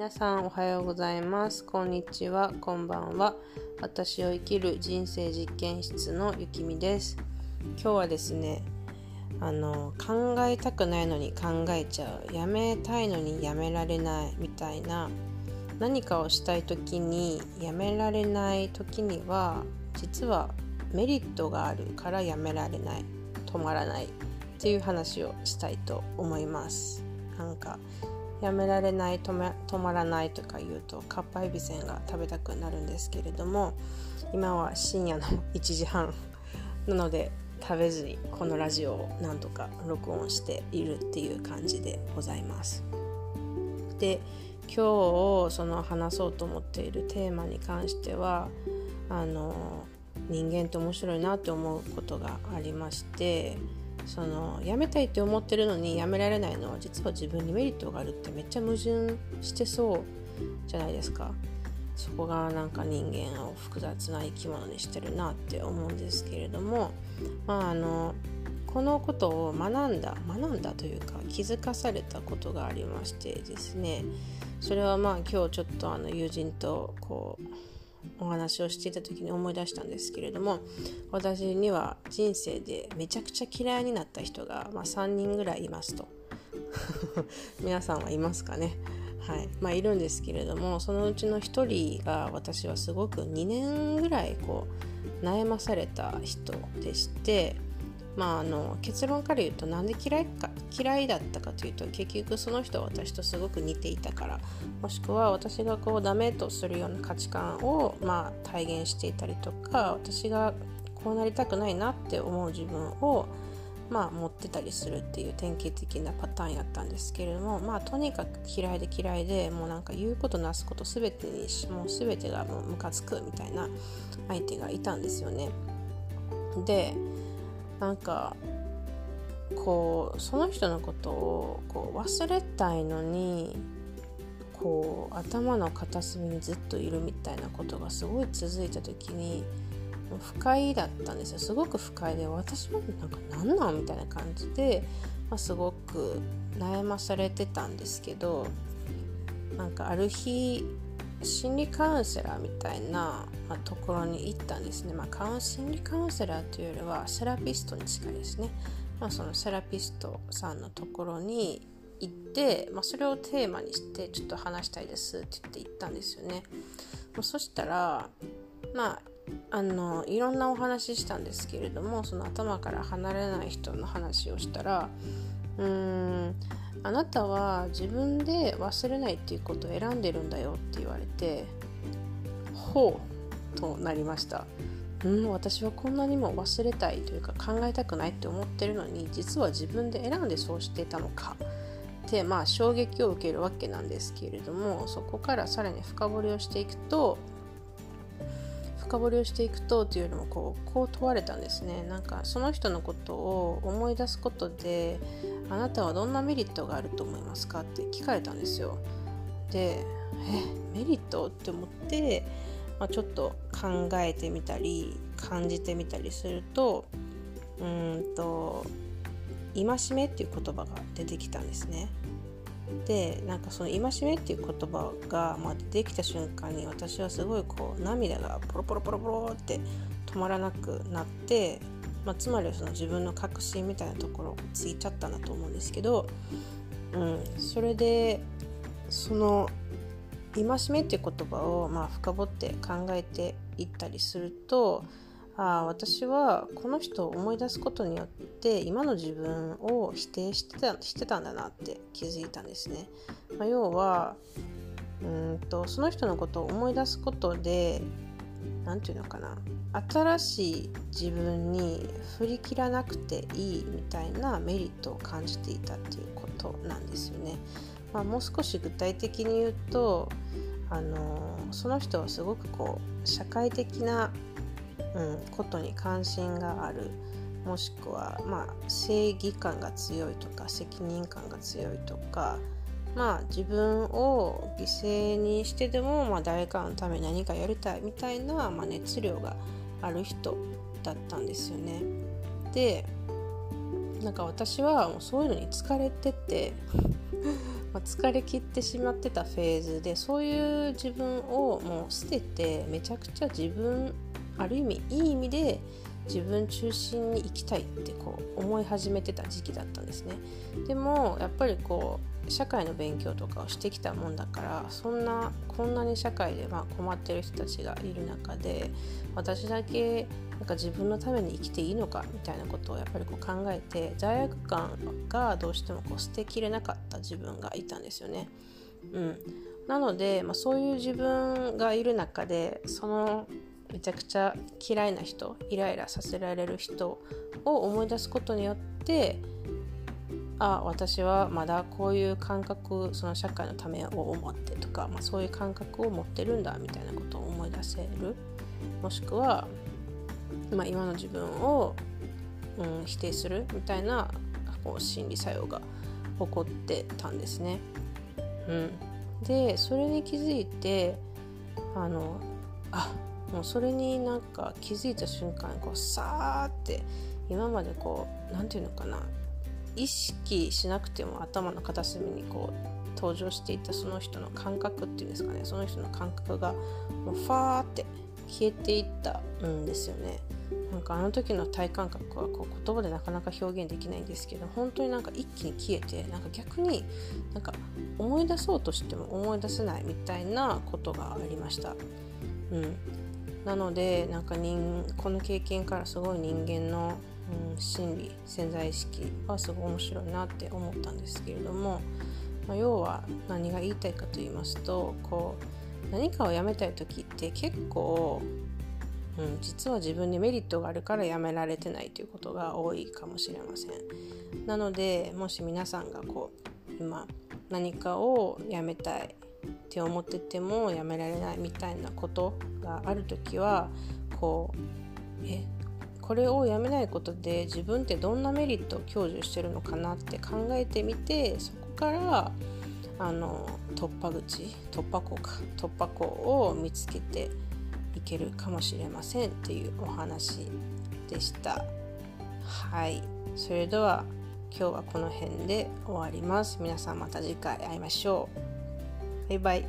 皆さんおはようございます。こんにちは。こんばんは。私を生きる人生実験室のゆきみです。今日はですねあの考えたくないのに考えちゃう。やめたいのにやめられない。みたいな何かをしたい時にやめられない時には実はメリットがある。からやめられない。止まらない。っていう話をしたいと思います。なんかやめられない止め止まらないとか言うとかっぱえびせんが食べたくなるんですけれども今は深夜の1時半なので食べずにこのラジオをなんとか録音しているっていう感じでございます。で今日その話そうと思っているテーマに関してはあの人間って面白いなって思うことがありましてその辞めたいって思ってるのに辞められないのは実は自分にメリットがあるってめっちゃ矛盾してそうじゃないですか。そこがなんか人間を複雑な生き物にしてるなって思うんですけれどもまああのこのことを学んだ学んだというか気づかされたことがありましてですね。それはまあ今日ちょっとあの友人とこうお話をしていた時に思い出したんですけれども私には人生でめちゃくちゃ嫌いになった人が、まあ、3人ぐらいいますと。皆さんはいますかね。はい。まあ、いるんですけれどもそのうちの1人が私はすごく2年ぐらいこう悩まされた人でしてまあ、あの結論から言うとなんで嫌いか嫌いだったかというと結局その人は私とすごく似ていたからもしくは私がこうダメとするような価値観を、まあ、体現していたりとか私がこうなりたくないなって思う自分を、まあ、持ってたりするっていう典型的なパターンやったんですけれども、まあ、とにかく嫌いで嫌いでもうなんか言うことなすこと全てにもう全てがもうムカつくみたいな相手がいたんですよね。でなんかこうその人のことをこう忘れたいのにこう頭の片隅にずっといるみたいなことがすごい続いた時に不快だったんですよ。すごく不快で私はなんか何なんみたいな感じで、まあ、すごく悩まされてたんですけどなんかある日心理カウンセラーみたいな、まあ、ところに行ったんですね、まあ、心理カウンセラーというよりはセラピストに近いですね、まあ、そのセラピストさんのところに行って、まあ、それをテーマにしてちょっと話したいですって言って行ったんですよね。そしたらまああのいろんなお話したんですけれどもその頭から離れない人の話をしたらうーんあなたは自分で忘れないっていうことを選んでるんだよって言われてほうとなりました。うん私はこんなにも忘れたいというか考えたくないって思ってるのに実は自分で選んでそうしてたのか。ってまあ衝撃を受けるわけなんですけれどもそこからさらに深掘りをしていくと深掘りをしていくとというのもこうこう問われたんですね。なんかその人のことを思い出すことであなたはどんなメリットがあると思いますかって聞かれたんですよ。でえメリットって思って、まあ、ちょっと考えてみたり感じてみたりするとうんと戒めっていう言葉が出てきたんですね。でなんかその戒めっていう言葉が、まあ、出てきた瞬間に私はすごいこう涙がポロポロポロポロって止まらなくなって、まあ、つまりその自分の確信みたいなところをついちゃったんだと思うんですけど、うん、それでその戒めっていう言葉をまあ深掘って考えていったりするとあ私はこの人を思い出すことによって今の自分を否定してたしてたんだなって気づいたんですね。まあ、要はうんとその人のことを思い出すことで何て言うのかな新しい自分に振り切らなくていいみたいなメリットを感じていたっていうことなんですよね。まあ、もう少し具体的に言うとあのその人はすごくこう社会的なうん、ことに関心があるもしくは、まあ、正義感が強いとか責任感が強いとか、まあ、自分を犠牲にしてでも、まあ、誰かのために何かやりたいみたいな、まあ、熱量がある人だったんですよね。でなんか私はもうそういうのに疲れてて ま疲れ切ってしまってたフェーズでそういう自分をもう捨ててめちゃくちゃ自分ある意味いい意味で自分中心に生きたいってこう思い始めてた時期だったんですねでもやっぱりこう社会の勉強とかをしてきたもんだからそんなこんなに社会でま困ってる人たちがいる中で私だけなんか自分のために生きていいのかみたいなことをやっぱりこう考えて罪悪感がどうしてもこう捨てきれなかった自分がいたんですよね。うん、なので、まあ、そういう自分がいる中でそのめちゃくちゃ嫌いな人イライラさせられる人を思い出すことによってあ私はまだこういう感覚その社会のためを思ってとか、まあ、そういう感覚を持ってるんだみたいなことを思い出せるもしくは、まあ、今の自分を、うん、否定するみたいなこう心理作用が起こってたんですね。うん、でそれに気づいてあのあもうそれになんか気づいた瞬間こうさーって今までこう何て言うのかな意識しなくても頭の片隅にこう登場していたその人の感覚っていうんですかねその人の感覚がもうファーって消えていったんですよね。なんかあの時の体感覚はこう言葉でなかなか表現できないんですけど本当になんか一気に消えてなんか逆になんか思い出そうとしても思い出せないみたいなことがありました。うん、なのでなんか人この経験からすごい人間の、うん、心理潜在意識はすごい面白いなって思ったんですけれども、まあ、要は何が言いたいかと言いますとこう何かをやめたい時って結構、うん、実は自分にメリットがあるからやめられてないということが多いかもしれません。なのでもし皆さんがこう今何かをやめたいって思っててもやめられないみたいなことがある時はこうえこれをやめないことで自分ってどんなメリットを享受してるのかなって考えてみてそこからあの突破口突破口か突破口を見つけていけるかもしれませんっていうお話でした。はい。それでは今日はこの辺で終わります。皆さんまた次回会いましょう。Bye bye.